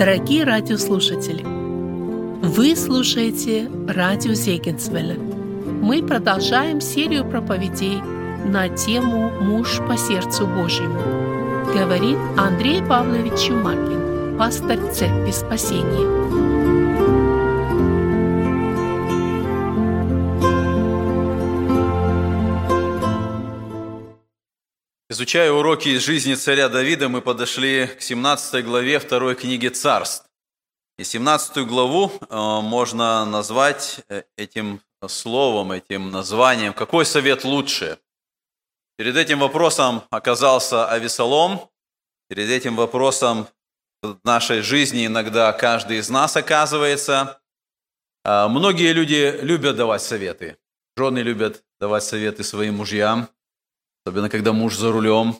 Дорогие радиослушатели, вы слушаете радио Зегенсвелля. Мы продолжаем серию проповедей на тему «Муж по сердцу Божьему». Говорит Андрей Павлович Чумакин, пастор Церкви Спасения. Изучая уроки из жизни царя Давида, мы подошли к 17 главе второй книги «Царств». И 17 главу э, можно назвать э, этим словом, этим названием «Какой совет лучше?». Перед этим вопросом оказался Авесолом, перед этим вопросом в нашей жизни иногда каждый из нас оказывается. Э, многие люди любят давать советы. Жены любят давать советы своим мужьям – особенно когда муж за рулем.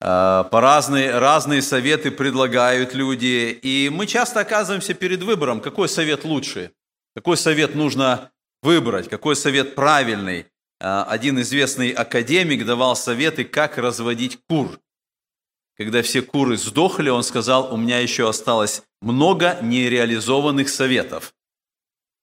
А, по разные, разные советы предлагают люди, и мы часто оказываемся перед выбором, какой совет лучше, какой совет нужно выбрать, какой совет правильный. А, один известный академик давал советы, как разводить кур. Когда все куры сдохли, он сказал, у меня еще осталось много нереализованных советов.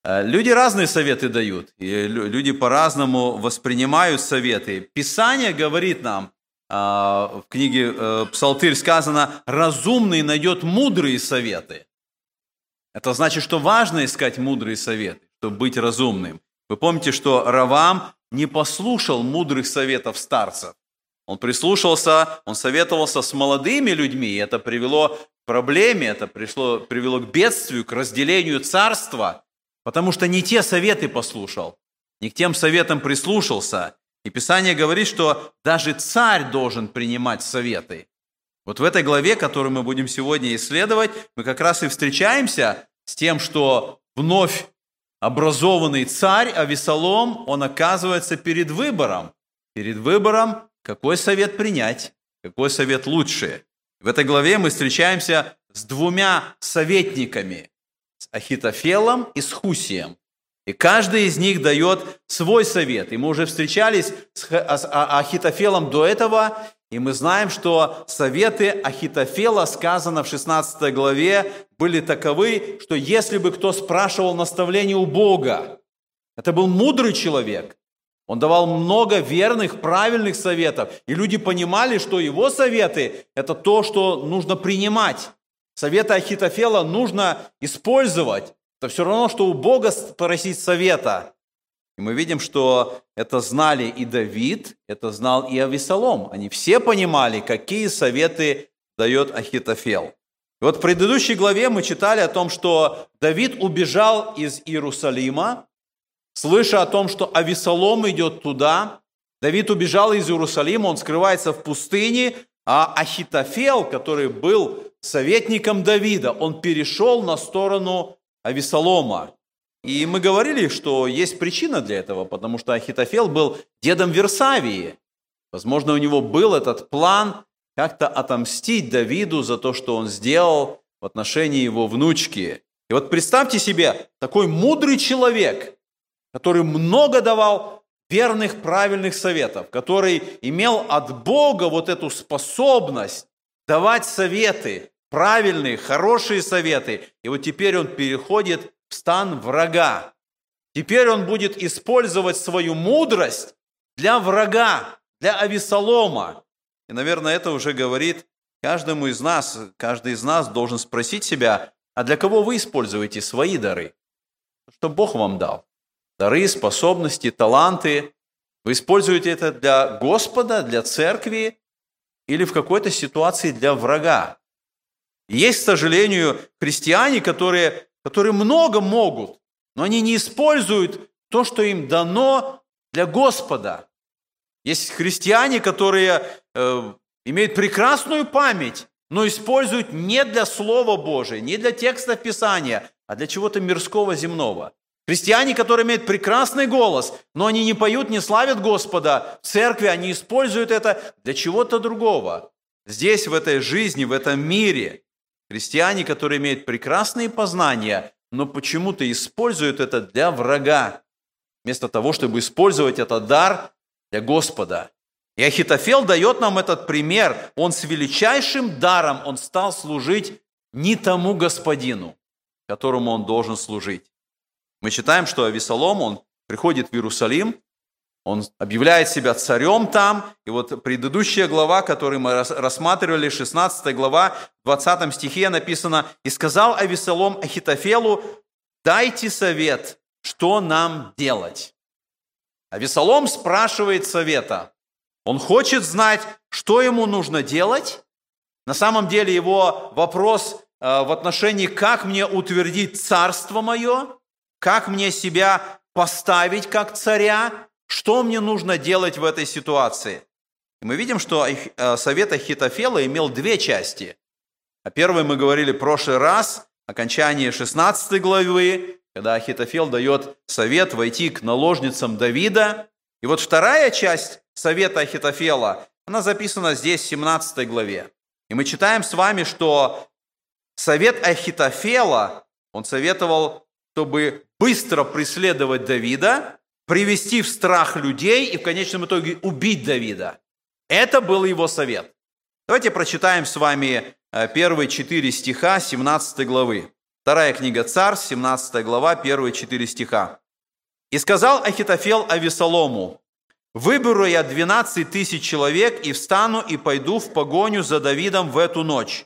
Э, люди разные советы дают, и люди по-разному воспринимают советы. Писание говорит нам, э, в книге э, Псалтырь сказано, разумный найдет мудрые советы. Это значит, что важно искать мудрые советы, чтобы быть разумным. Вы помните, что Равам не послушал мудрых советов старцев. Он прислушался, он советовался с молодыми людьми, и это привело к проблеме, это пришло, привело к бедствию, к разделению царства – потому что не те советы послушал, не к тем советам прислушался. И Писание говорит, что даже царь должен принимать советы. Вот в этой главе, которую мы будем сегодня исследовать, мы как раз и встречаемся с тем, что вновь образованный царь Авесолом, он оказывается перед выбором. Перед выбором, какой совет принять, какой совет лучше. В этой главе мы встречаемся с двумя советниками с Ахитофелом и с Хусием. И каждый из них дает свой совет. И мы уже встречались с а, Ахитофелом до этого, и мы знаем, что советы Ахитофела, сказано в 16 главе, были таковы, что если бы кто спрашивал наставление у Бога, это был мудрый человек, он давал много верных, правильных советов, и люди понимали, что его советы – это то, что нужно принимать. Советы Ахитофела нужно использовать. Это все равно, что у Бога просить совета. И мы видим, что это знали и Давид, это знал и Авесолом. Они все понимали, какие советы дает Ахитофел. И вот в предыдущей главе мы читали о том, что Давид убежал из Иерусалима, слыша о том, что Авесолом идет туда. Давид убежал из Иерусалима, он скрывается в пустыне, а Ахитофел, который был советником Давида, он перешел на сторону Авесолома. И мы говорили, что есть причина для этого, потому что Ахитофел был дедом Версавии. Возможно, у него был этот план как-то отомстить Давиду за то, что он сделал в отношении его внучки. И вот представьте себе, такой мудрый человек, который много давал верных, правильных советов, который имел от Бога вот эту способность давать советы, правильные, хорошие советы. И вот теперь он переходит в стан врага. Теперь он будет использовать свою мудрость для врага, для Авесолома. И, наверное, это уже говорит каждому из нас, каждый из нас должен спросить себя, а для кого вы используете свои дары? Что Бог вам дал? Дары, способности, таланты. Вы используете это для Господа, для церкви, или в какой-то ситуации для врага. есть, к сожалению, христиане, которые, которые много могут, но они не используют то, что им дано для Господа. Есть христиане, которые э, имеют прекрасную память, но используют не для Слова Божия, не для текста Писания, а для чего-то мирского, земного. Христиане, которые имеют прекрасный голос, но они не поют, не славят Господа в церкви, они используют это для чего-то другого. Здесь, в этой жизни, в этом мире, христиане, которые имеют прекрасные познания, но почему-то используют это для врага, вместо того, чтобы использовать этот дар для Господа. И Ахитофел дает нам этот пример. Он с величайшим даром, он стал служить ни тому господину, которому он должен служить. Мы читаем, что Авесолом, он приходит в Иерусалим, он объявляет себя царем там. И вот предыдущая глава, которую мы рассматривали, 16 глава, в 20 стихе написано, «И сказал Авесолом Ахитофелу, дайте совет, что нам делать». Авесолом спрашивает совета. Он хочет знать, что ему нужно делать. На самом деле его вопрос э, в отношении, как мне утвердить царство мое, как мне себя поставить как царя, что мне нужно делать в этой ситуации? мы видим, что э, совет Ахитофела имел две части. О первой мы говорили в прошлый раз, окончание 16 главы, когда Ахитофел дает совет войти к наложницам Давида. И вот вторая часть совета Ахитофела, она записана здесь в 17 главе. И мы читаем с вами, что совет Ахитофела, он советовал, чтобы быстро преследовать Давида, привести в страх людей и в конечном итоге убить Давида. Это был его совет. Давайте прочитаем с вами э, первые четыре стиха 17 главы. Вторая книга Царств, 17 глава, первые четыре стиха. «И сказал Ахитофел Авесолому, «Выберу я 12 тысяч человек и встану и пойду в погоню за Давидом в эту ночь,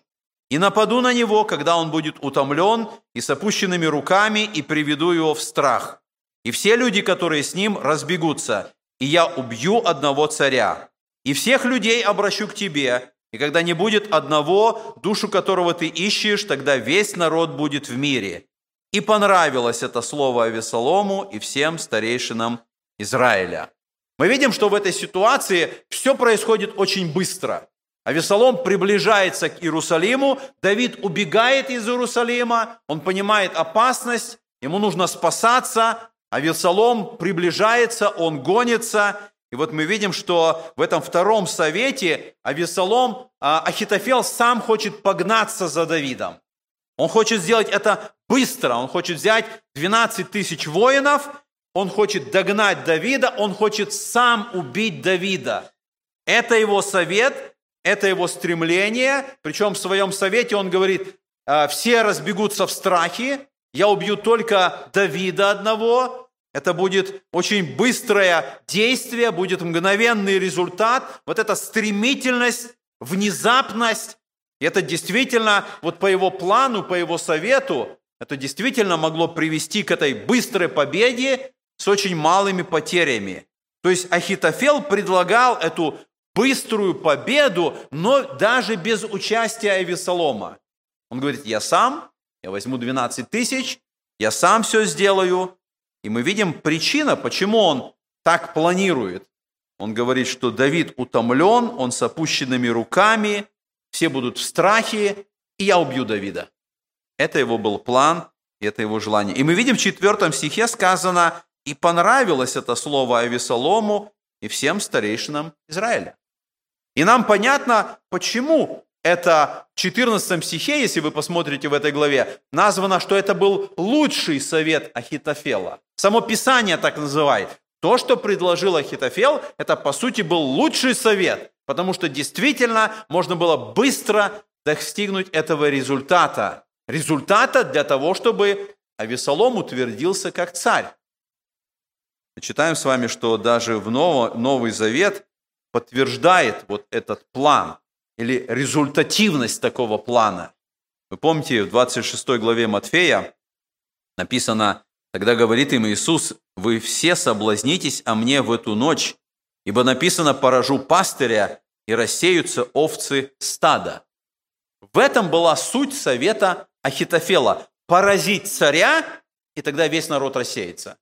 и нападу на него, когда он будет утомлен и с опущенными руками, и приведу его в страх. И все люди, которые с ним, разбегутся, и я убью одного царя. И всех людей обращу к тебе, и когда не будет одного, душу которого ты ищешь, тогда весь народ будет в мире». И понравилось это слово Авесолому и всем старейшинам Израиля. Мы видим, что в этой ситуации все происходит очень быстро. Авесолом приближается к Иерусалиму, Давид убегает из Иерусалима, он понимает опасность, ему нужно спасаться, а Весолом приближается, он гонится. И вот мы видим, что в этом втором совете Авесолом, а, Ахитофел сам хочет погнаться за Давидом. Он хочет сделать это быстро, он хочет взять 12 тысяч воинов, он хочет догнать Давида, он хочет сам убить Давида. Это его совет, это его стремление, причем в своем совете он говорит, «А, все разбегутся в страхе, я убью только Давида одного, это будет очень быстрое действие, будет мгновенный результат. Вот эта стремительность, внезапность. Это действительно, вот по его плану, по его совету, это действительно могло привести к этой быстрой победе с очень малыми потерями. То есть Ахитофел предлагал эту быструю победу, но даже без участия Авесолома. Он говорит, я сам, я возьму 12 тысяч, я сам все сделаю, и мы видим причина, почему он так планирует. Он говорит, что Давид утомлен, он с опущенными руками, все будут в страхе, и я убью Давида. Это его был план, это его желание. И мы видим в четвертом стихе сказано, и понравилось это слово Авесолому и всем старейшинам Израиля. И нам понятно, почему это в 14 стихе, если вы посмотрите в этой главе, названо, что это был лучший совет Ахитофела. Само Писание так называет. То, что предложил Ахитофел, это по сути был лучший совет, потому что действительно можно было быстро достигнуть этого результата. Результата для того, чтобы Авесолом утвердился как царь. Читаем с вами, что даже в Новый Завет подтверждает вот этот план – или результативность такого плана. Вы помните, в 26 главе Матфея написано, тогда говорит им Иисус, вы все соблазнитесь о мне в эту ночь, ибо написано, поражу пастыря, и рассеются овцы стада. В этом была суть совета Ахитофела – поразить царя, и тогда весь народ рассеется.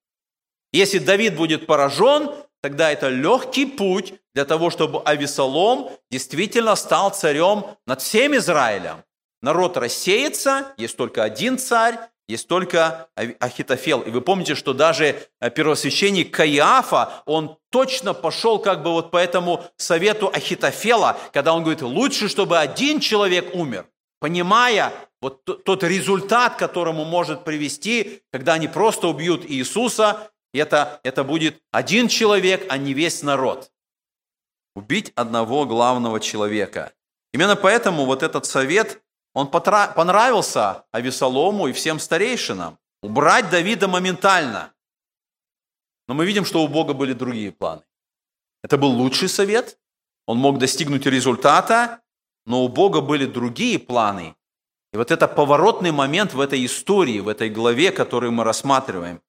Если Давид будет поражен, тогда это легкий путь для того, чтобы Авесолом действительно стал царем над всем Израилем. Народ рассеется, есть только один царь, есть только Ахитофел. И вы помните, что даже э, первосвященник Каиафа, он точно пошел как бы вот по этому совету Ахитофела, когда он говорит, лучше, чтобы один человек умер, понимая вот тот результат, которому может привести, когда они просто убьют Иисуса, это, это будет один человек, а не весь народ. Убить одного главного человека. Именно поэтому вот этот совет он понравился Авесолому и всем старейшинам. Убрать Давида моментально. Но мы видим, что у Бога были другие планы. Это был лучший совет, он мог достигнуть результата, но у Бога были другие планы. И вот это поворотный момент в этой истории, в этой главе, которую мы рассматриваем.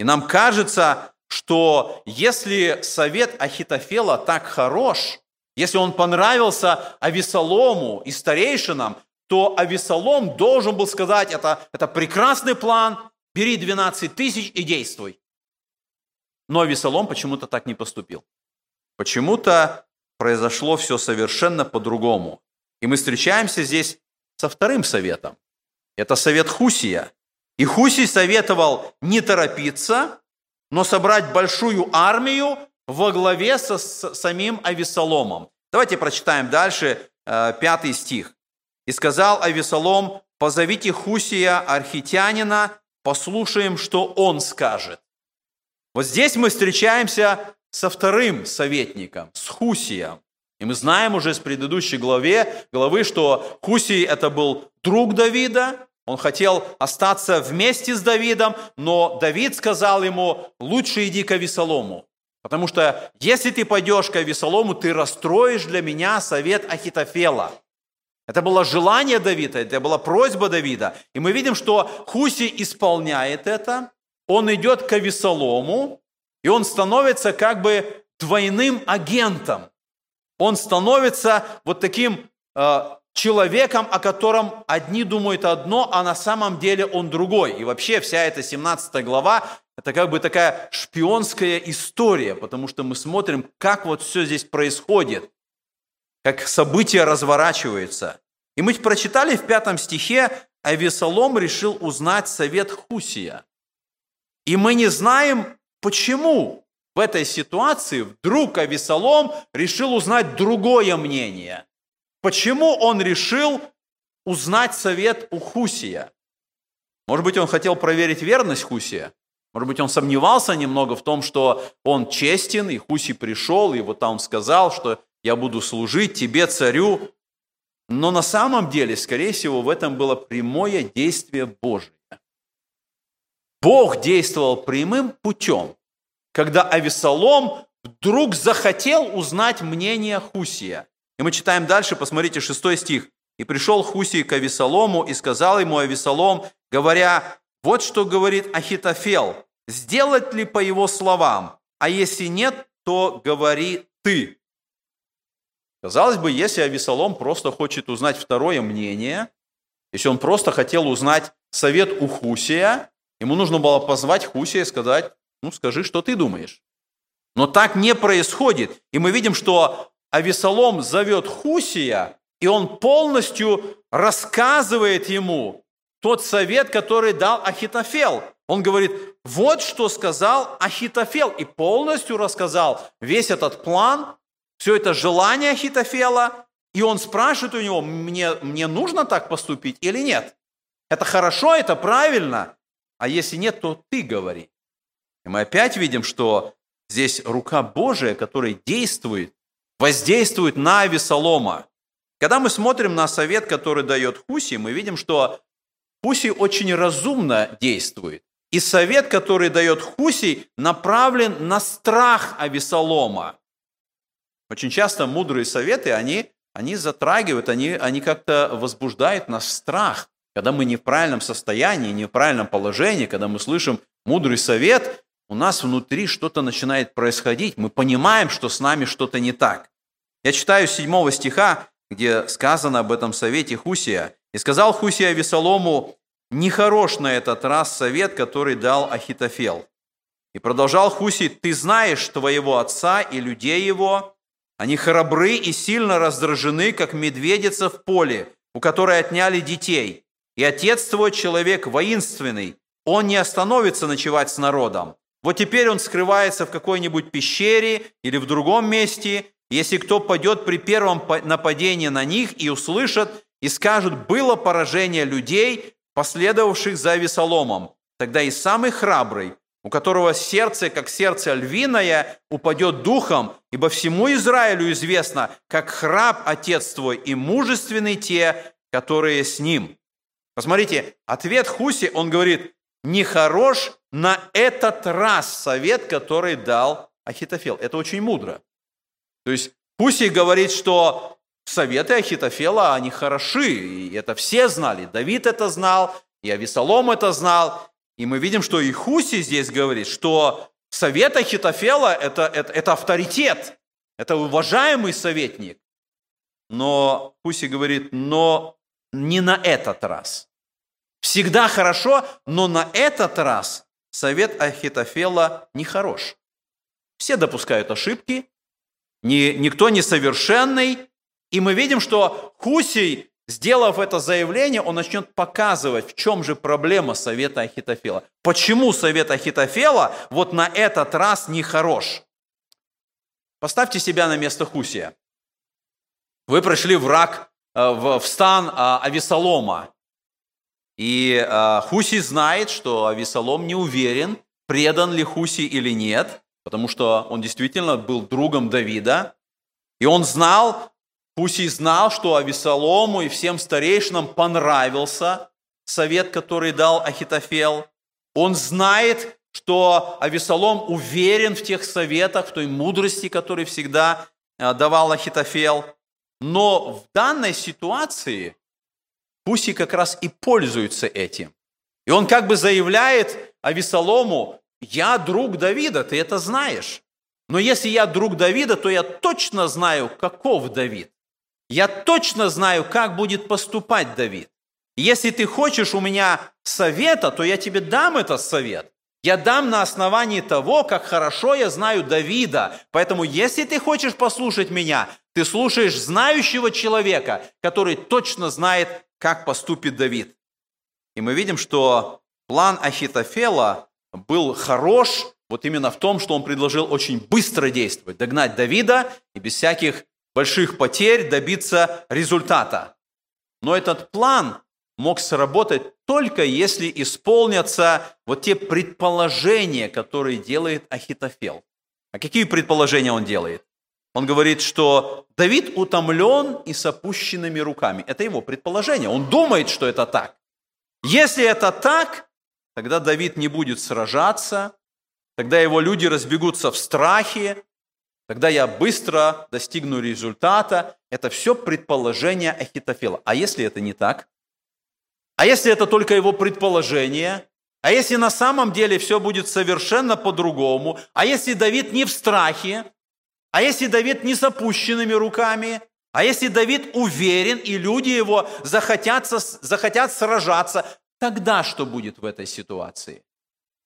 И нам кажется, что если совет Ахитофела так хорош, если он понравился Авесолому и старейшинам, то Авесолом должен был сказать, это, это прекрасный план, бери 12 тысяч и действуй. Но Авесолом почему-то так не поступил. Почему-то произошло все совершенно по-другому. И мы встречаемся здесь со вторым советом. Это совет Хусия. И Хусий советовал не торопиться, но собрать большую армию во главе со, с самим Авесоломом. Давайте прочитаем дальше э, пятый стих. «И сказал Авесолом, позовите Хусия, архитянина, послушаем, что он скажет». Вот здесь мы встречаемся со вторым советником, с Хусием. И мы знаем уже с предыдущей главе, главы, что Хусий это был друг Давида, он хотел остаться вместе с Давидом, но Давид сказал ему, лучше иди к Авесолому, потому что если ты пойдешь к Авесолому, ты расстроишь для меня совет Ахитофела. Это было желание Давида, это была просьба Давида. И мы видим, что Хуси исполняет это, он идет к Авесолому, и он становится как бы двойным агентом. Он становится вот таким э, человеком, о котором одни думают одно, а на самом деле он другой. И вообще вся эта 17 глава – это как бы такая шпионская история, потому что мы смотрим, как вот все здесь происходит, как события разворачиваются. И мы прочитали в пятом стихе, а Весолом решил узнать совет Хусия. И мы не знаем, почему в этой ситуации вдруг Авесолом решил узнать другое мнение. Почему он решил узнать совет у Хусия? Может быть, он хотел проверить верность Хусия? Может быть, он сомневался немного в том, что он честен, и Хуси пришел, и вот там сказал, что я буду служить тебе, царю. Но на самом деле, скорее всего, в этом было прямое действие Божие. Бог действовал прямым путем когда Авесолом вдруг захотел узнать мнение Хусия. И мы читаем дальше, посмотрите, шестой стих. «И пришел Хусий к Авесолому и сказал ему Авесолом, говоря, вот что говорит Ахитофел, сделать ли по его словам, а если нет, то говори ты». Казалось бы, если Авесолом просто хочет узнать второе мнение, если он просто хотел узнать совет у Хусия, ему нужно было позвать Хусия и сказать, ну, скажи, что ты думаешь. Но так не происходит. И мы видим, что Авесолом зовет Хусия, и он полностью рассказывает ему тот совет, который дал Ахитофел. Он говорит, вот что сказал Ахитофел, и полностью рассказал весь этот план, все это желание Ахитофела, и он спрашивает у него, мне, мне нужно так поступить или нет? Это хорошо, это правильно, а если нет, то ты говори. И мы опять видим, что здесь рука Божия, которая действует, воздействует на Авесолома. Когда мы смотрим на совет, который дает Хуси, мы видим, что Хуси очень разумно действует. И совет, который дает Хуси, направлен на страх Авесолома. Очень часто мудрые советы, они, они затрагивают, они, они как-то возбуждают нас страх. Когда мы не в правильном состоянии, не в правильном положении, когда мы слышим мудрый совет, у нас внутри что-то начинает происходить, мы понимаем, что с нами что-то не так. Я читаю с 7 стиха, где сказано об этом совете Хусия. «И сказал Хусия Весолому, нехорош на этот раз совет, который дал Ахитофел. И продолжал Хусий, ты знаешь твоего отца и людей его, они храбры и сильно раздражены, как медведица в поле, у которой отняли детей. И отец твой человек воинственный, он не остановится ночевать с народом. Вот теперь он скрывается в какой-нибудь пещере или в другом месте. Если кто пойдет при первом нападении на них и услышат, и скажут, было поражение людей, последовавших за Весоломом, тогда и самый храбрый, у которого сердце, как сердце львиное, упадет духом, ибо всему Израилю известно, как храб отец твой и мужественный те, которые с ним. Посмотрите, ответ Хуси, он говорит, нехорош на этот раз совет, который дал Ахитофел. Это очень мудро. То есть Хуси говорит, что советы Ахитофела, они хороши, и это все знали. Давид это знал, и Авесолом это знал. И мы видим, что и Хуси здесь говорит, что совет Ахитофела это, это, это авторитет, это уважаемый советник. Но Хуси говорит, но не на этот раз. Всегда хорошо, но на этот раз совет Ахитофела не хорош. Все допускают ошибки, ни, никто не совершенный, и мы видим, что Хусей, сделав это заявление, он начнет показывать, в чем же проблема совета Ахитофела. Почему совет Ахитофела вот на этот раз не хорош? Поставьте себя на место Хусия. Вы прошли враг э, в стан а, Авесолома. И э, Хуси знает, что Авесолом не уверен, предан ли Хуси или нет, потому что он действительно был другом Давида. И он знал, Хуси знал, что Авесолому и всем старейшинам понравился совет, который дал Ахитофел. Он знает, что Авесолом уверен в тех советах, в той мудрости, которую всегда э, давал Ахитофел. Но в данной ситуации Хуси как раз и пользуется этим. И он как бы заявляет Авесолому, я друг Давида, ты это знаешь. Но если я друг Давида, то я точно знаю, каков Давид. Я точно знаю, как будет поступать Давид. Если ты хочешь у меня совета, то я тебе дам этот совет. Я дам на основании того, как хорошо я знаю Давида. Поэтому, если ты хочешь послушать меня, ты слушаешь знающего человека, который точно знает, как поступит Давид. И мы видим, что план Ахитофела был хорош вот именно в том, что он предложил очень быстро действовать, догнать Давида и без всяких больших потерь добиться результата. Но этот план мог сработать только если исполнятся вот те предположения, которые делает Ахитофел. А какие предположения он делает? Он говорит, что Давид утомлен и с опущенными руками. Это его предположение. Он думает, что это так. Если это так, тогда Давид не будет сражаться, тогда его люди разбегутся в страхе, тогда я быстро достигну результата. Это все предположение Ахитофела. А если это не так? А если это только его предположение? А если на самом деле все будет совершенно по-другому? А если Давид не в страхе? А если Давид не с опущенными руками? А если Давид уверен, и люди его захотят, захотят сражаться, тогда что будет в этой ситуации?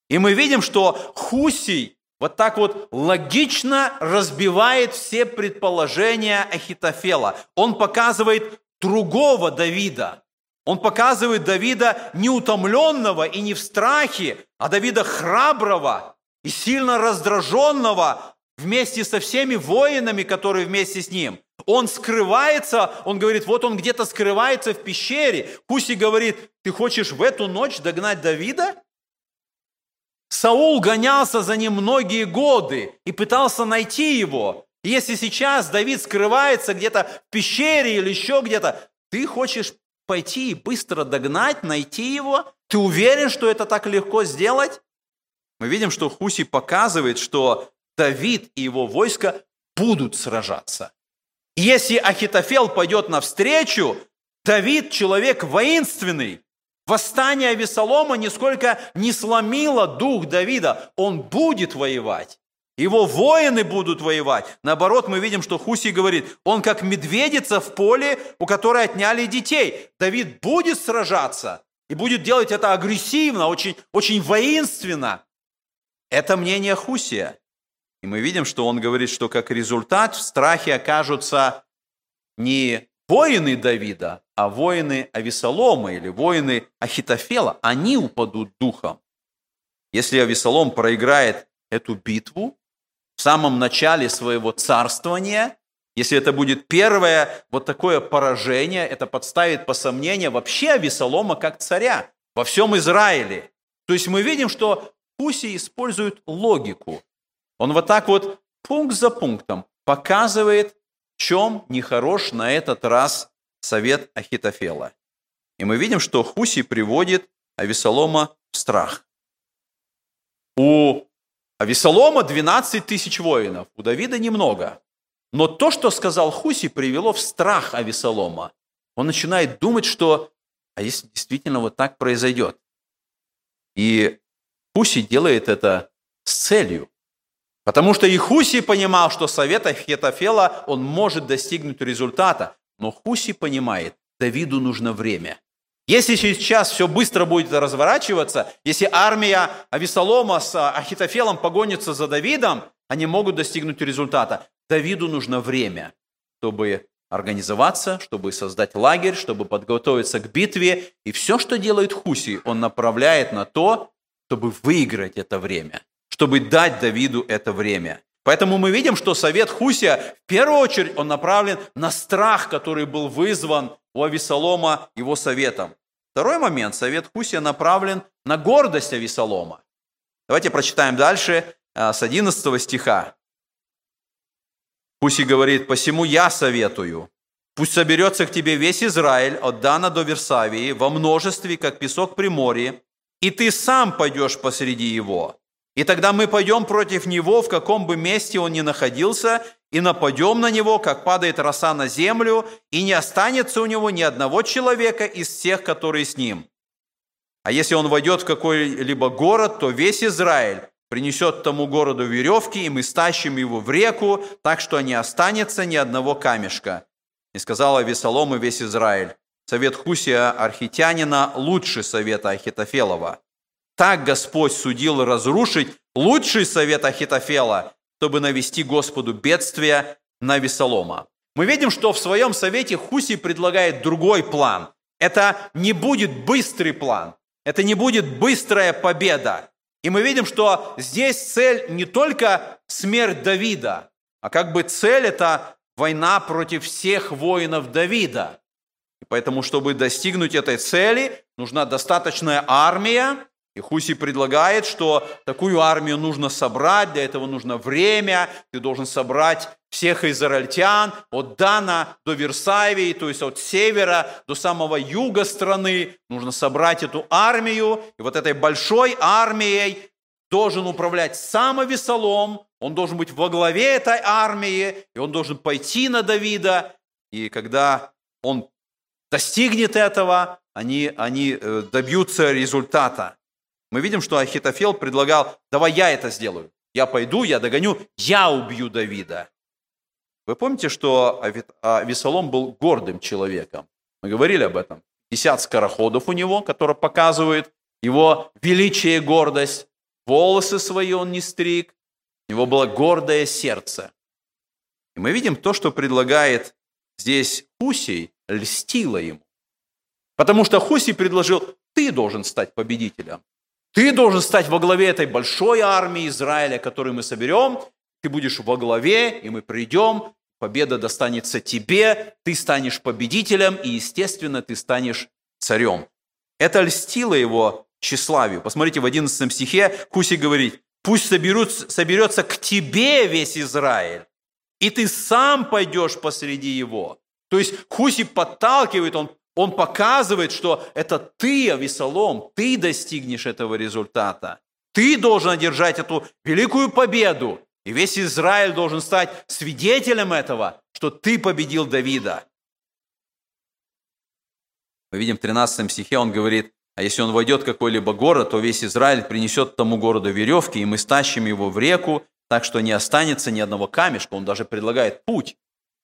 И мы видим, что Хусий вот так вот логично разбивает все предположения Ахитофела. Он показывает другого Давида. Он показывает Давида неутомленного и не в страхе, а Давида храброго и сильно раздраженного вместе со всеми воинами, которые вместе с ним. Он скрывается, он говорит, вот он где-то скрывается в пещере. Пусть и говорит, ты хочешь в эту ночь догнать Давида? Саул гонялся за ним многие годы и пытался найти его. И если сейчас Давид скрывается где-то в пещере или еще где-то, ты хочешь пойти и быстро догнать, найти его? Ты уверен, что это так легко сделать? Мы видим, что Хуси показывает, что Давид и его войско будут сражаться. Если Ахитофел пойдет навстречу, Давид человек воинственный. Восстание Авесолома нисколько не сломило дух Давида. Он будет воевать. Его воины будут воевать. Наоборот, мы видим, что Хуси говорит, он как медведица в поле, у которой отняли детей. Давид будет сражаться и будет делать это агрессивно, очень, очень воинственно. Это мнение Хусия. И мы видим, что он говорит, что как результат в страхе окажутся не воины Давида, а воины Авесолома или воины Ахитофела. Они упадут духом. Если Авесолом проиграет эту битву в самом начале своего царствования, если это будет первое вот такое поражение, это подставит по сомнению вообще Авесолома как царя во всем Израиле. То есть мы видим, что Пуси использует логику. Он вот так вот пункт за пунктом показывает, в чем нехорош на этот раз совет Ахитофела. И мы видим, что Хуси приводит Авесолома в страх. У Авесолома 12 тысяч воинов, у Давида немного. Но то, что сказал Хуси, привело в страх Авесолома. Он начинает думать, что а если действительно вот так произойдет? И Хуси делает это с целью. Потому что и Хуси понимал, что совета Хетофела он может достигнуть результата. Но Хуси понимает, Давиду нужно время. Если сейчас все быстро будет разворачиваться, если армия Авесолома с Ахитофелом погонится за Давидом, они могут достигнуть результата. Давиду нужно время, чтобы организоваться, чтобы создать лагерь, чтобы подготовиться к битве. И все, что делает Хуси, он направляет на то, чтобы выиграть это время, чтобы дать Давиду это время. Поэтому мы видим, что совет Хусия, в первую очередь, он направлен на страх, который был вызван у Авесолома его советом. Второй момент, совет Хусия направлен на гордость Авесолома. Давайте прочитаем дальше а, с 11 стиха. Хуси говорит, «Посему я советую, пусть соберется к тебе весь Израиль от Дана до Версавии во множестве, как песок при море, и ты сам пойдешь посреди его, и тогда мы пойдем против него, в каком бы месте он ни находился, и нападем на него, как падает роса на землю, и не останется у него ни одного человека из всех, которые с ним. А если он войдет в какой-либо город, то весь Израиль принесет тому городу веревки, и мы стащим его в реку, так что не останется ни одного камешка. И сказала Весолом и весь Израиль, совет Хусия Архитянина лучше совета Ахитофелова. Так Господь судил разрушить лучший совет Ахитофела, чтобы навести Господу бедствие на Весолома. Мы видим, что в своем совете Хуси предлагает другой план. Это не будет быстрый план, это не будет быстрая победа. И мы видим, что здесь цель не только смерть Давида, а как бы цель – это война против всех воинов Давида. И поэтому, чтобы достигнуть этой цели, нужна достаточная армия, и Хуси предлагает, что такую армию нужно собрать, для этого нужно время, ты должен собрать всех израильтян от Дана до Версавии, то есть от севера до самого юга страны. Нужно собрать эту армию, и вот этой большой армией должен управлять сам Авесолом, он должен быть во главе этой армии, и он должен пойти на Давида, и когда он достигнет этого, они, они э, добьются результата. Мы видим, что Ахитофел предлагал, давай я это сделаю. Я пойду, я догоню, я убью Давида. Вы помните, что Авесолом был гордым человеком? Мы говорили об этом. 50 скороходов у него, которые показывают его величие и гордость. Волосы свои он не стриг. У него было гордое сердце. И мы видим то, что предлагает здесь Хусей, льстило ему. Потому что Хусей предложил, ты должен стать победителем. Ты должен стать во главе этой большой армии Израиля, которую мы соберем. Ты будешь во главе, и мы придем. Победа достанется тебе, ты станешь победителем, и, естественно, ты станешь царем. Это льстило его тщеславию. Посмотрите, в 11 стихе Хуси говорит, пусть соберут, соберется к тебе весь Израиль, и ты сам пойдешь посреди его. То есть Хуси подталкивает, он он показывает, что это ты, Авесолом, ты достигнешь этого результата. Ты должен одержать эту великую победу. И весь Израиль должен стать свидетелем этого, что ты победил Давида. Мы видим в 13 стихе, он говорит, а если он войдет в какой-либо город, то весь Израиль принесет тому городу веревки, и мы стащим его в реку, так что не останется ни одного камешка. Он даже предлагает путь.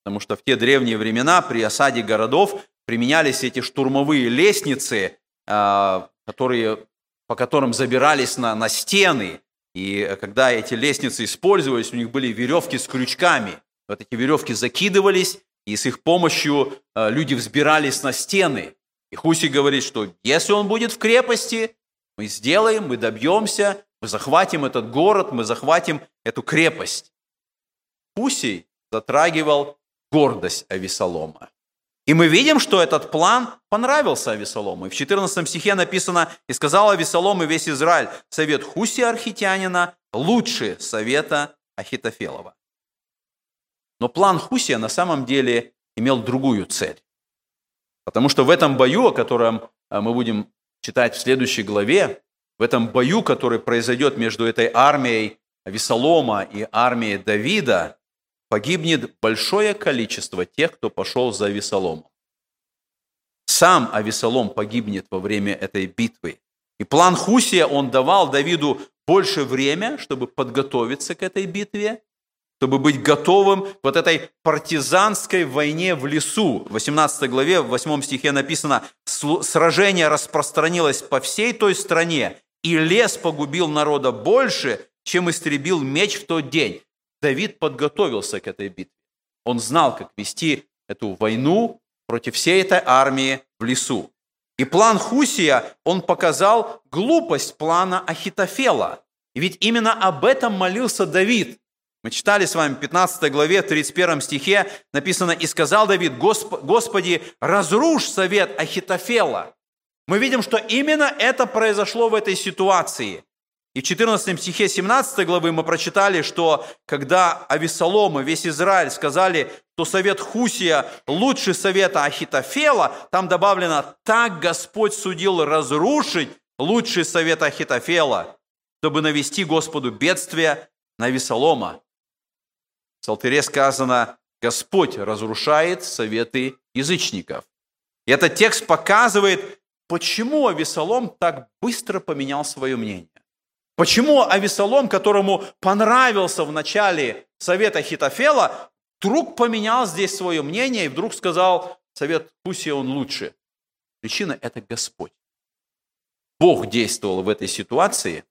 Потому что в те древние времена при осаде городов применялись эти штурмовые лестницы, а, которые, по которым забирались на, на стены. И когда эти лестницы использовались, у них были веревки с крючками. Вот эти веревки закидывались, и с их помощью а, люди взбирались на стены. И Хуси говорит, что если он будет в крепости, мы сделаем, мы добьемся, мы захватим этот город, мы захватим эту крепость. Хуси затрагивал гордость Авесолома. И мы видим, что этот план понравился Авесолому. И в 14 стихе написано, «И сказал Авесолом и весь Израиль, совет Хуси Архитянина лучше совета Ахитофелова». Но план Хусия на самом деле имел другую цель. Потому что в этом бою, о котором а, мы будем читать в следующей главе, в этом бою, который произойдет между этой армией Весолома и армией Давида, погибнет большое количество тех, кто пошел за Весоломом. Сам Авесолом погибнет во время этой битвы. И план Хусия, он давал Давиду больше время, чтобы подготовиться к этой битве, чтобы быть готовым к вот этой партизанской войне в лесу. В 18 главе, в 8 стихе написано, «Сражение распространилось по всей той стране, и лес погубил народа больше, чем истребил меч в тот день». Давид подготовился к этой битве. Он знал, как вести эту войну против всей этой армии в лесу. И план Хусия, он показал глупость плана Ахитофела. И ведь именно об этом молился Давид. Мы читали с вами в 15 главе, 31 стихе, написано, «И сказал Давид, Господи, разрушь совет Ахитофела». Мы видим, что именно это произошло в этой ситуации. И в 14 стихе 17 главы мы прочитали, что когда Авесолом и весь Израиль сказали, что совет Хусия лучше совета Ахитофела, там добавлено, так Господь судил разрушить лучший совет Ахитофела, чтобы навести Господу бедствие на Авесолома. В Псалтыре сказано, Господь разрушает советы язычников. И этот текст показывает, почему Авесолом так быстро поменял свое мнение. Почему Авесолом, которому понравился в начале совета Хитофела, вдруг поменял здесь свое мнение и вдруг сказал, совет Хусия он лучше. Причина – это Господь. Бог действовал в этой ситуации,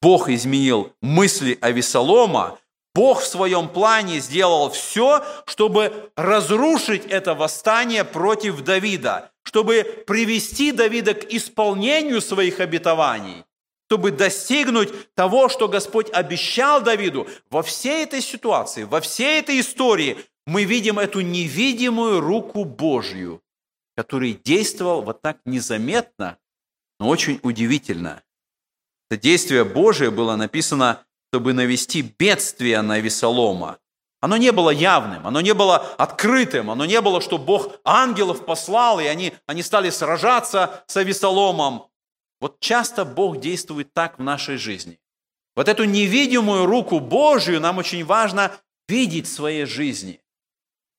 Бог изменил мысли Авесолома, Бог в своем плане сделал все, чтобы разрушить это восстание против Давида, чтобы привести Давида к исполнению своих обетований, чтобы достигнуть того, что Господь обещал Давиду. Во всей этой ситуации, во всей этой истории мы видим эту невидимую руку Божью, который действовал вот так незаметно, но очень удивительно. Это действие Божие было написано чтобы навести бедствие на Весолома. Оно не было явным, оно не было открытым, оно не было, что Бог ангелов послал, и они, они стали сражаться с Авесоломом. Вот часто Бог действует так в нашей жизни. Вот эту невидимую руку Божию нам очень важно видеть в своей жизни.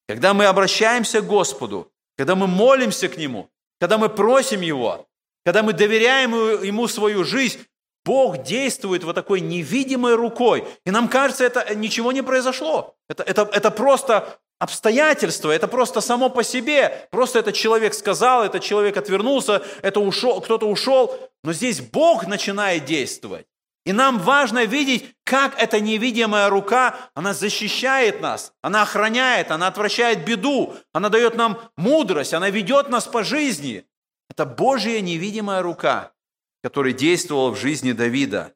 Когда мы обращаемся к Господу, когда мы молимся к Нему, когда мы просим Его, когда мы доверяем Ему свою жизнь, Бог действует вот такой невидимой рукой. И нам кажется, это ничего не произошло. Это, это, это просто обстоятельство, это просто само по себе. Просто этот человек сказал, этот человек отвернулся, это ушел, кто-то ушел. Но здесь Бог начинает действовать. И нам важно видеть, как эта невидимая рука, она защищает нас, она охраняет, она отвращает беду, она дает нам мудрость, она ведет нас по жизни. Это Божья невидимая рука который действовал в жизни Давида.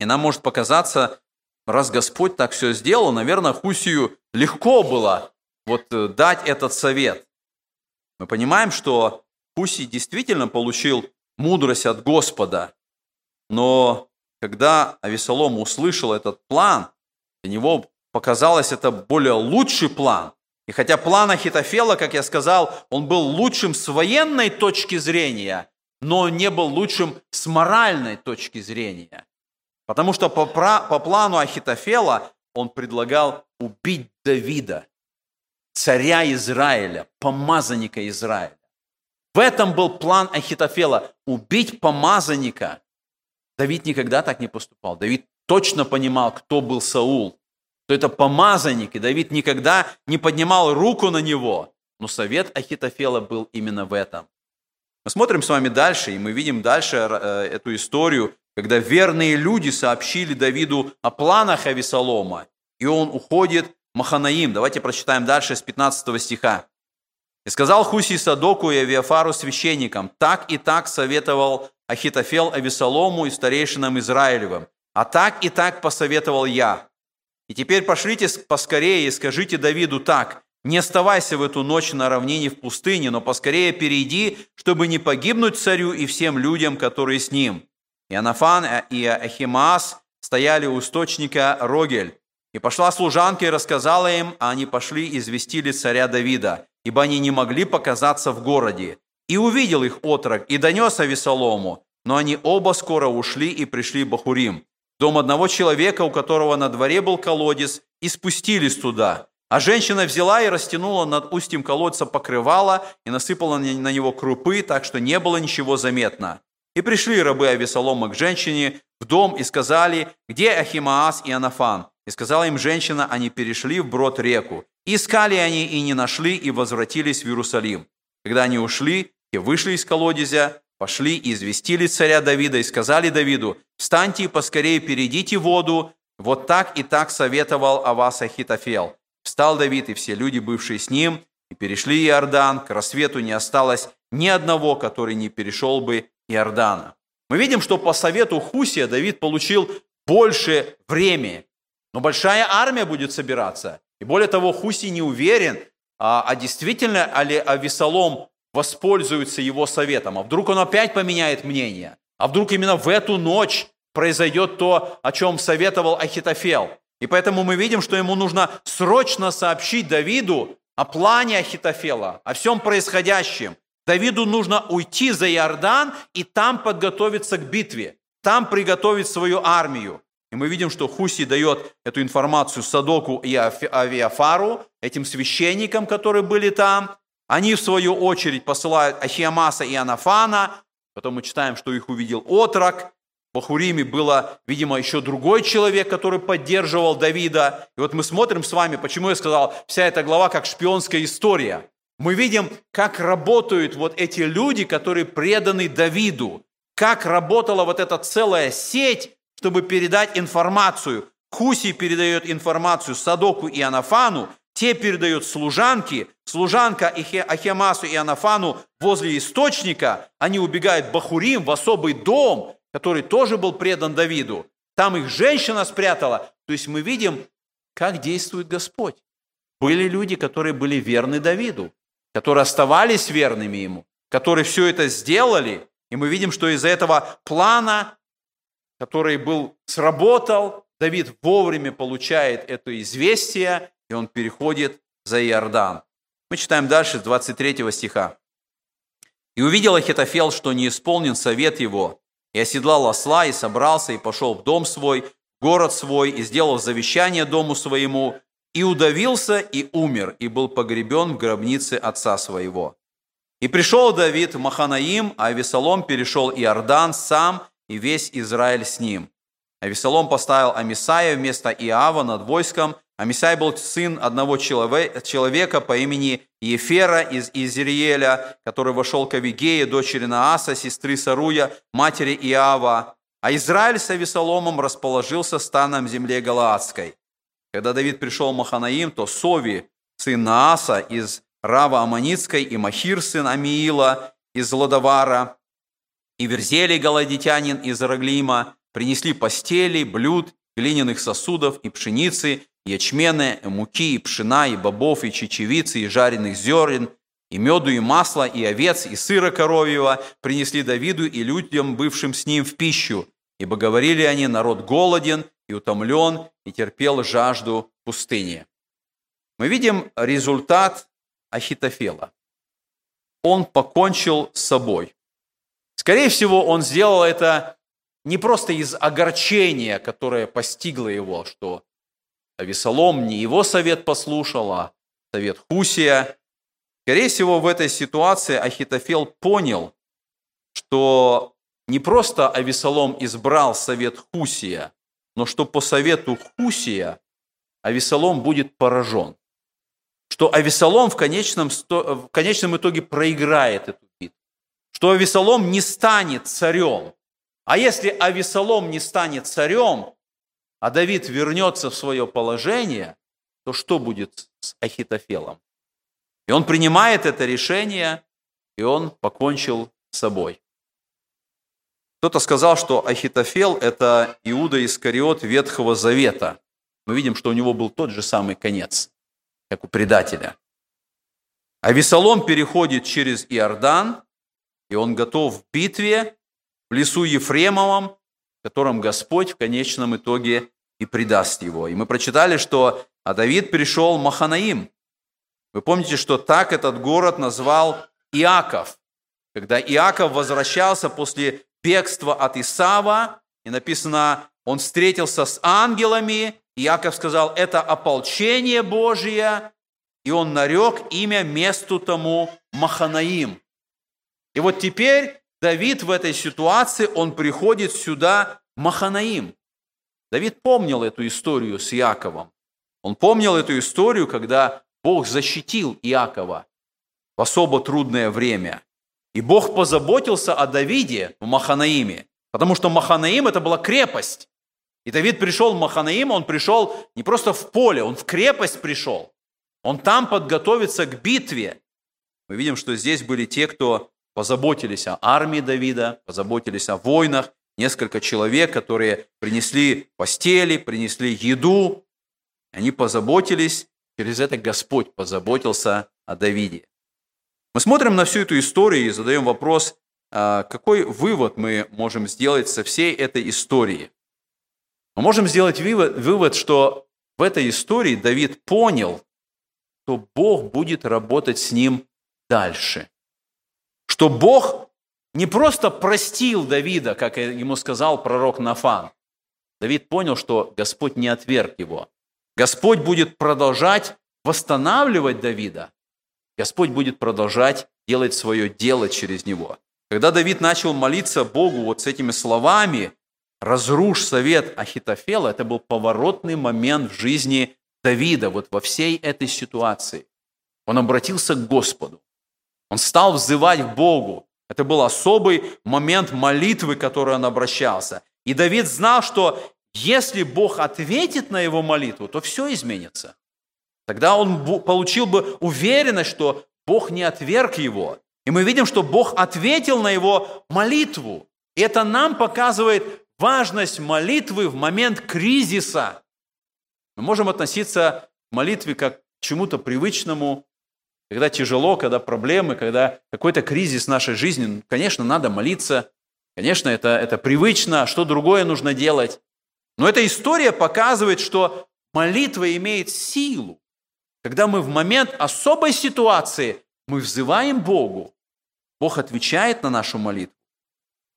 И нам может показаться, раз Господь так все сделал, наверное, Хусию легко было вот э, дать этот совет. Мы понимаем, что Хусий действительно получил мудрость от Господа, но когда Авесолом услышал этот план, для него показалось это более лучший план. И хотя план Ахитофела, как я сказал, он был лучшим с военной точки зрения, но не был лучшим с моральной точки зрения. Потому что по, по плану Ахитофела он предлагал убить Давида, царя Израиля, помазанника Израиля. В этом был план Ахитофела – убить помазанника. Давид никогда так не поступал. Давид точно понимал, кто был Саул, что это помазанник, и Давид никогда не поднимал руку на него. Но совет Ахитофела был именно в этом. Мы смотрим с вами дальше, и мы видим дальше э, эту историю, когда верные люди сообщили Давиду о планах Авесолома, и он уходит в Маханаим. Давайте прочитаем дальше с 15 стиха. «И сказал Хуси Садоку и Авиафару священникам, так и так советовал Ахитофел Авесолому и старейшинам Израилевым, а так и так посоветовал я. И теперь пошлите поскорее и скажите Давиду так, не оставайся в эту ночь на равнине в пустыне, но поскорее перейди, чтобы не погибнуть царю и всем людям, которые с ним». И Анафан и Ахимаас стояли у источника Рогель. И пошла служанка и рассказала им, а они пошли и известили царя Давида. Ибо они не могли показаться в городе. И увидел их отрок, и донес Авесолому, но они оба скоро ушли и пришли в Бахурим, дом одного человека, у которого на дворе был колодец, и спустились туда. А женщина взяла и растянула над устьем колодца покрывало и насыпала на него крупы, так что не было ничего заметно. И пришли рабы Авесолома к женщине в дом и сказали, где Ахимаас и Анафан? И сказала им женщина, они перешли в брод реку. Искали они и не нашли, и возвратились в Иерусалим. Когда они ушли, и вышли из колодезя, пошли и известили царя Давида и сказали Давиду, «Встаньте и поскорее перейдите воду, вот так и так советовал о вас Ахитофел». Встал Давид и все люди, бывшие с ним, и перешли Иордан, к рассвету не осталось ни одного, который не перешел бы Иордана. Мы видим, что по совету Хусия Давид получил больше времени, но большая армия будет собираться. И более того, Хусий не уверен, а, а действительно ли Авесолом воспользуется его советом, а вдруг он опять поменяет мнение, а вдруг именно в эту ночь произойдет то, о чем советовал Ахитофел. И поэтому мы видим, что ему нужно срочно сообщить Давиду о плане Ахитофела, о всем происходящем. Давиду нужно уйти за Иордан и там подготовиться к битве, там приготовить свою армию. И мы видим, что Хуси дает эту информацию Садоку и Авиафару, этим священникам, которые были там. Они, в свою очередь, посылают Ахиамаса и Анафана. Потом мы читаем, что их увидел отрок. В Бахуриме было, видимо, еще другой человек, который поддерживал Давида. И вот мы смотрим с вами, почему я сказал, вся эта глава как шпионская история. Мы видим, как работают вот эти люди, которые преданы Давиду, как работала вот эта целая сеть, чтобы передать информацию. Хуси передает информацию Садоку и Анафану, те передают служанке, служанка Ахемасу и Анафану возле источника, они убегают в Бахурим, в особый дом, который тоже был предан Давиду. Там их женщина спрятала. То есть мы видим, как действует Господь. Были люди, которые были верны Давиду которые оставались верными ему, которые все это сделали. И мы видим, что из-за этого плана, который был сработал, Давид вовремя получает это известие, и он переходит за Иордан. Мы читаем дальше, с 23 стиха. «И увидел Ахитофел, что не исполнен совет его, и оседлал осла, и собрался, и пошел в дом свой, город свой, и сделал завещание дому своему, и удавился, и умер, и был погребен в гробнице отца своего. И пришел Давид в Маханаим, а Авесолом перешел Иордан сам, и весь Израиль с ним. Авесолом поставил Амисая вместо Иава над войском. Амисай был сын одного человека по имени Ефера из Изриеля, который вошел к Авигее, дочери Нааса, сестры Саруя, матери Иава. А Израиль с Авесоломом расположился станом земле Галаадской. Когда Давид пришел в Маханаим, то Сови, сын Нааса из Рава Аманицкой, и Махир, сын Амиила из Лодовара, и Верзелий, галадитянин из Раглима, принесли постели, блюд, глиняных сосудов и пшеницы, ячмены, муки, и пшена, и бобов, и чечевицы, и жареных зерен, и меду, и масла, и овец, и сыра коровьего принесли Давиду и людям, бывшим с ним в пищу. Ибо говорили они, народ голоден, и утомлен, и терпел жажду пустыни. Мы видим результат Ахитофела. Он покончил с собой. Скорее всего, он сделал это не просто из огорчения, которое постигло его, что Авесолом не его совет послушал, а совет Хусия. Скорее всего, в этой ситуации Ахитофел понял, что не просто Авесолом избрал совет Хусия, но что по совету Хусия Авесолом будет поражен. Что Авесолом в конечном, в конечном итоге проиграет эту. Что Авесолом не станет царем. А если Авесолом не станет царем, а Давид вернется в свое положение, то что будет с Ахитофелом? И он принимает это решение, и он покончил с собой. Кто-то сказал, что Ахитофел – это Иуда Искариот Ветхого Завета. Мы видим, что у него был тот же самый конец, как у предателя. А Весолом переходит через Иордан, и он готов в битве в лесу Ефремовом, в котором Господь в конечном итоге и предаст его. И мы прочитали, что а Давид пришел в Маханаим. Вы помните, что так этот город назвал Иаков. Когда Иаков возвращался после бегства от Исава, и написано, он встретился с ангелами, Иаков сказал, это ополчение Божие, и он нарек имя месту тому Маханаим. И вот теперь Давид в этой ситуации, он приходит сюда Маханаим. Давид помнил эту историю с Иаковом. Он помнил эту историю, когда Бог защитил Иакова в особо трудное время. И Бог позаботился о Давиде в Маханаиме, потому что Маханаим – это была крепость. И Давид пришел в Маханаим, он пришел не просто в поле, он в крепость пришел. Он там подготовится к битве. Мы видим, что здесь были те, кто позаботились о армии Давида, позаботились о войнах, несколько человек, которые принесли постели, принесли еду. Они позаботились, через это Господь позаботился о Давиде. Мы смотрим на всю эту историю и задаем вопрос, а, какой вывод мы можем сделать со всей этой истории. Мы можем сделать вывод, что в этой истории Давид понял, что Бог будет работать с ним дальше. Что Бог не просто простил Давида, как ему сказал пророк Нафан. Давид понял, что Господь не отверг его. Господь будет продолжать восстанавливать Давида. Господь будет продолжать делать свое дело через него. Когда Давид начал молиться Богу вот с этими словами, «Разрушь совет Ахитофела», это был поворотный момент в жизни Давида вот во всей этой ситуации. Он обратился к Господу. Он стал взывать к Богу. Это был особый момент молитвы, к которой он обращался. И Давид знал, что если Бог ответит на его молитву, то все изменится. Тогда он получил бы уверенность, что Бог не отверг его. И мы видим, что Бог ответил на его молитву. И это нам показывает важность молитвы в момент кризиса. Мы можем относиться к молитве как к чему-то привычному, когда тяжело, когда проблемы, когда какой-то кризис в нашей жизни, ну, конечно, надо молиться, конечно, это, это привычно, что другое нужно делать. Но эта история показывает, что молитва имеет силу. Когда мы в момент особой ситуации, мы взываем Богу, Бог отвечает на нашу молитву.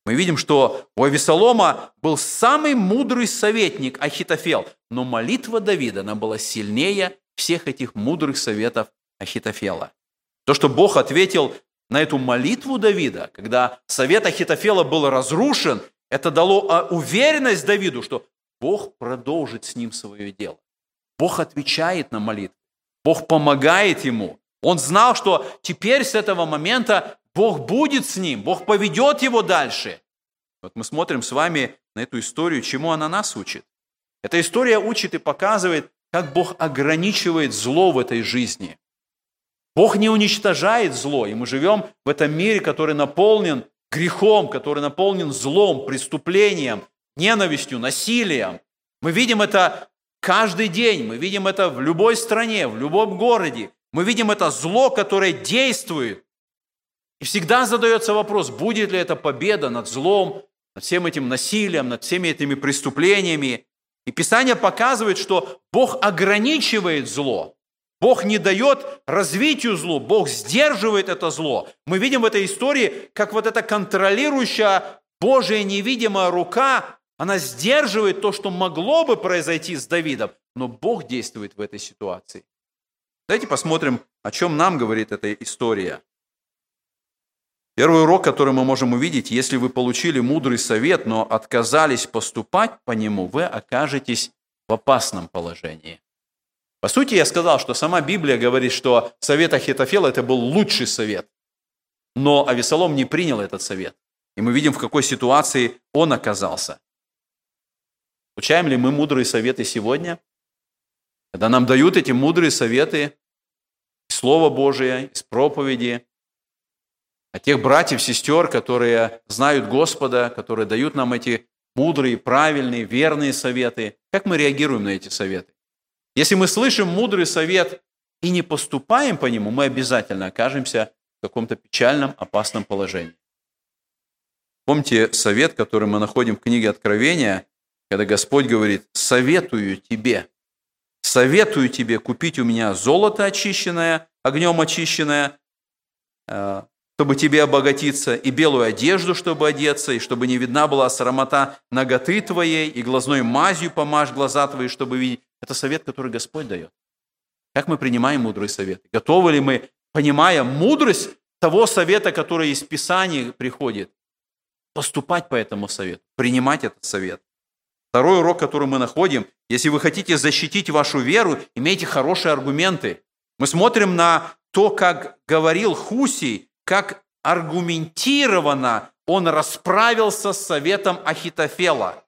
Мы видим, что у Авесолома был самый мудрый советник Ахитофел, но молитва Давида, она была сильнее всех этих мудрых советов Ахитофела. То, что Бог ответил на эту молитву Давида, когда совет Ахитофела был разрушен, это дало а, уверенность Давиду, что Бог продолжит с ним свое дело. Бог отвечает на молитву. Бог помогает ему. Он знал, что теперь с этого момента Бог будет с ним, Бог поведет его дальше. Вот мы смотрим с вами на эту историю, чему она нас учит. Эта история учит и показывает, как Бог ограничивает зло в этой жизни. Бог не уничтожает зло, и мы живем в этом мире, который наполнен грехом, который наполнен злом, преступлением, ненавистью, насилием. Мы видим это каждый день, мы видим это в любой стране, в любом городе. Мы видим это зло, которое действует. И всегда задается вопрос, будет ли это победа над злом, над всем этим насилием, над всеми этими преступлениями. И Писание показывает, что Бог ограничивает зло. Бог не дает развитию злу, Бог сдерживает это зло. Мы видим в этой истории, как вот эта контролирующая Божья невидимая рука, она сдерживает то, что могло бы произойти с Давидом, но Бог действует в этой ситуации. Давайте посмотрим, о чем нам говорит эта история. Первый урок, который мы можем увидеть, если вы получили мудрый совет, но отказались поступать по нему, вы окажетесь в опасном положении. По сути, я сказал, что сама Библия говорит, что совет Ахитофела – это был лучший совет. Но Авесолом не принял этот совет. И мы видим, в какой ситуации он оказался. Получаем ли мы мудрые советы сегодня? Когда нам дают эти мудрые советы, Слово Божие, из проповеди, от тех братьев, сестер, которые знают Господа, которые дают нам эти мудрые, правильные, верные советы. Как мы реагируем на эти советы? Если мы слышим мудрый совет и не поступаем по нему, мы обязательно окажемся в каком-то печальном, опасном положении. Помните совет, который мы находим в книге Откровения, когда Господь говорит, советую тебе, советую тебе купить у меня золото очищенное огнем очищенная, э, чтобы тебе обогатиться, и белую одежду, чтобы одеться, и чтобы не видна была срамота ноготы твоей, и глазной мазью помажь глаза твои, чтобы видеть. Это совет, который Господь дает. Как мы принимаем мудрые советы? Готовы ли мы, понимая мудрость того совета, который из Писания приходит, поступать по этому совету, принимать этот совет? Второй урок, который мы находим, если вы хотите защитить вашу веру, имейте хорошие аргументы. Мы смотрим на то, как говорил Хусий, как аргументированно он расправился с советом Ахитофела.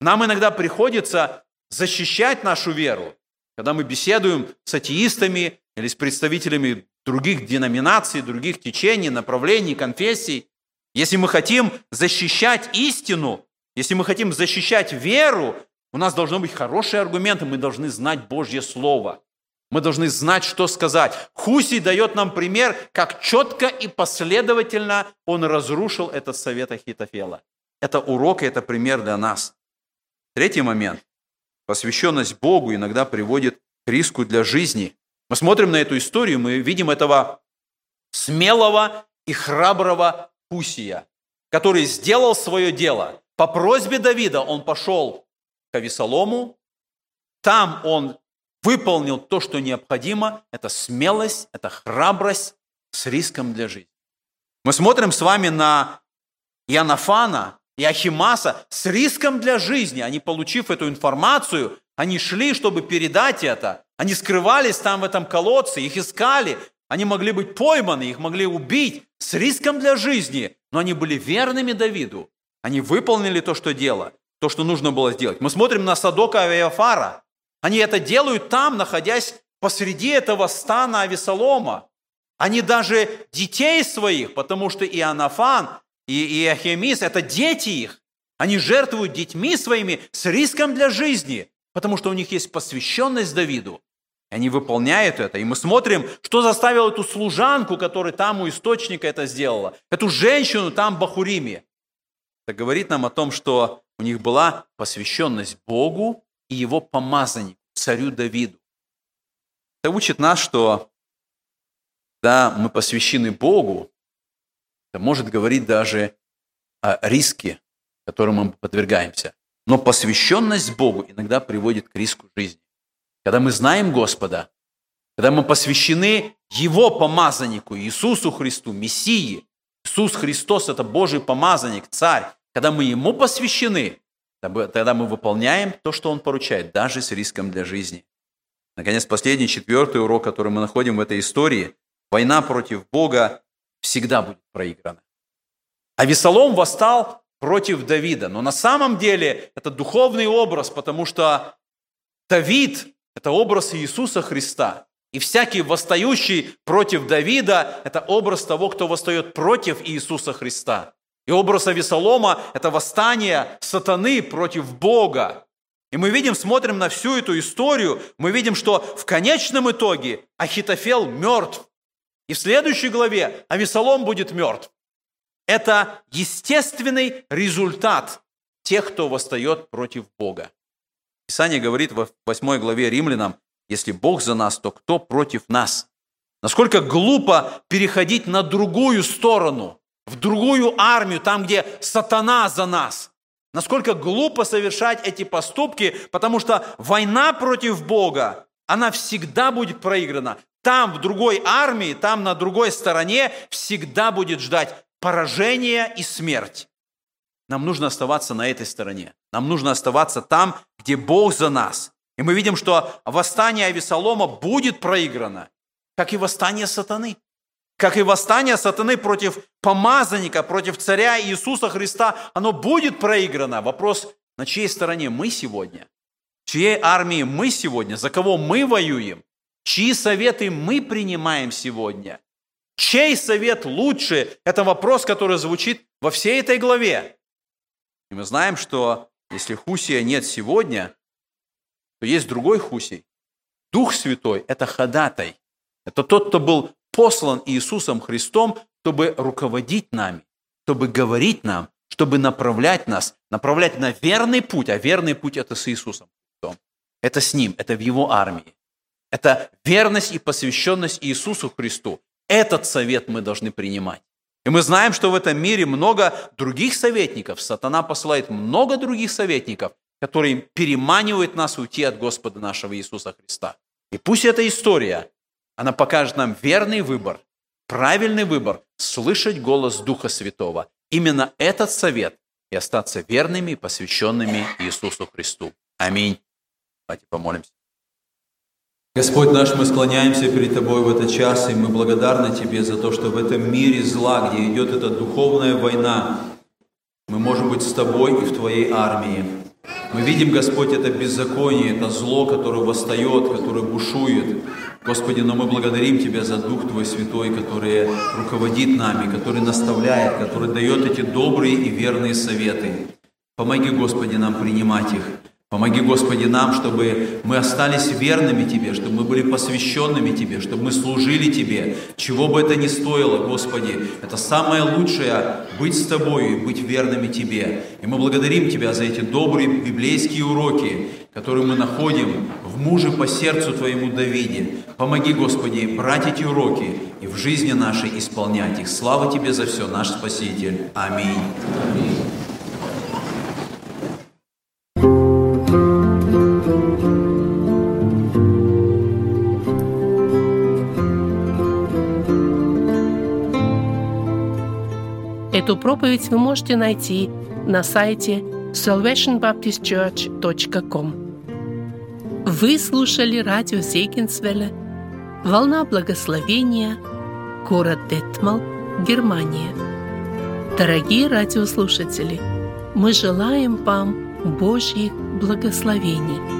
Нам иногда приходится защищать нашу веру, когда мы беседуем с атеистами или с представителями других деноминаций, других течений, направлений, конфессий. Если мы хотим защищать истину, если мы хотим защищать веру, у нас должны быть хорошие аргументы, мы должны знать Божье Слово. Мы должны знать, что сказать. Хуси дает нам пример, как четко и последовательно он разрушил этот совет Ахитофела. Это урок и это пример для нас. Третий момент. Посвященность Богу иногда приводит к риску для жизни. Мы смотрим на эту историю, мы видим этого смелого и храброго Хусия, который сделал свое дело. По просьбе Давида он пошел к Авесолому, там он выполнил то, что необходимо. Это смелость, это храбрость с риском для жизни. Мы смотрим с вами на Иоаннафана и Ахимаса с риском для жизни. Они, получив эту информацию, они шли, чтобы передать это. Они скрывались там в этом колодце, их искали. Они могли быть пойманы, их могли убить с риском для жизни. Но они были верными Давиду. Они выполнили то, что дело, то, что нужно было сделать. Мы смотрим на Садока Авиафара. Они это делают там, находясь посреди этого стана Авесолома. Они даже детей своих, потому что и Анафан, и Иохемис – это дети их. Они жертвуют детьми своими с риском для жизни, потому что у них есть посвященность Давиду. И они выполняют это. И мы смотрим, что заставило эту служанку, которая там у источника это сделала, эту женщину там в Бахуриме. Это говорит нам о том, что у них была посвященность Богу и его помазаннику, царю Давиду. Это учит нас, что да, мы посвящены Богу, это может говорить даже о риске, которому мы подвергаемся. Но посвященность Богу иногда приводит к риску жизни. Когда мы знаем Господа, когда мы посвящены Его помазаннику, Иисусу Христу, Мессии, Иисус Христос – это Божий помазанник, Царь, когда мы Ему посвящены, Тогда мы выполняем то, что Он поручает, даже с риском для жизни. Наконец, последний, четвертый урок, который мы находим в этой истории. Война против Бога всегда будет проиграна. А Весолом восстал против Давида. Но на самом деле это духовный образ, потому что Давид – это образ Иисуса Христа. И всякий восстающий против Давида – это образ того, кто восстает против Иисуса Христа. И образ Авесолома – это восстание сатаны против Бога. И мы видим, смотрим на всю эту историю, мы видим, что в конечном итоге Ахитофел мертв. И в следующей главе Авесолом будет мертв. Это естественный результат тех, кто восстает против Бога. Писание говорит в 8 главе Римлянам, если Бог за нас, то кто против нас? Насколько глупо переходить на другую сторону – в другую армию, там, где сатана за нас. Насколько глупо совершать эти поступки, потому что война против Бога, она всегда будет проиграна. Там, в другой армии, там, на другой стороне, всегда будет ждать поражение и смерть. Нам нужно оставаться на этой стороне. Нам нужно оставаться там, где Бог за нас. И мы видим, что восстание Авесолома будет проиграно, как и восстание сатаны. Как и восстание сатаны против помазанника, против царя Иисуса Христа, оно будет проиграно. Вопрос, на чьей стороне мы сегодня? Чьей армии мы сегодня? За кого мы воюем? Чьи советы мы принимаем сегодня? Чей совет лучше? Это вопрос, который звучит во всей этой главе. И мы знаем, что если Хусия нет сегодня, то есть другой Хусий. Дух Святой – это ходатай. Это тот, кто был послан Иисусом Христом, чтобы руководить нами, чтобы говорить нам, чтобы направлять нас, направлять на верный путь, а верный путь – это с Иисусом Христом. Это с Ним, это в Его армии. Это верность и посвященность Иисусу Христу. Этот совет мы должны принимать. И мы знаем, что в этом мире много других советников. Сатана посылает много других советников, которые переманивают нас уйти от Господа нашего Иисуса Христа. И пусть эта история, она покажет нам верный выбор, правильный выбор – слышать голос Духа Святого. Именно этот совет и остаться верными и посвященными Иисусу Христу. Аминь. Давайте помолимся. Господь наш, мы склоняемся перед Тобой в этот час, и мы благодарны Тебе за то, что в этом мире зла, где идет эта духовная война, мы можем быть с Тобой и в Твоей армии. Мы видим, Господь, это беззаконие, это зло, которое восстает, которое бушует. Господи, но мы благодарим Тебя за Дух Твой Святой, который руководит нами, который наставляет, который дает эти добрые и верные советы. Помоги, Господи, нам принимать их. Помоги, Господи, нам, чтобы мы остались верными Тебе, чтобы мы были посвященными Тебе, чтобы мы служили Тебе, чего бы это ни стоило, Господи. Это самое лучшее – быть с Тобой и быть верными Тебе. И мы благодарим Тебя за эти добрые библейские уроки, которые мы находим в муже по сердцу Твоему Давиде. Помоги, Господи, брать эти уроки и в жизни нашей исполнять их. Слава Тебе за все, наш Спаситель. Аминь. Аминь. Эту проповедь вы можете найти на сайте salvationbaptistchurch.com. Вы слушали радио Зейгенсвелле «Волна благословения», город Детмал, Германия. Дорогие радиослушатели, мы желаем вам Божьих благословений –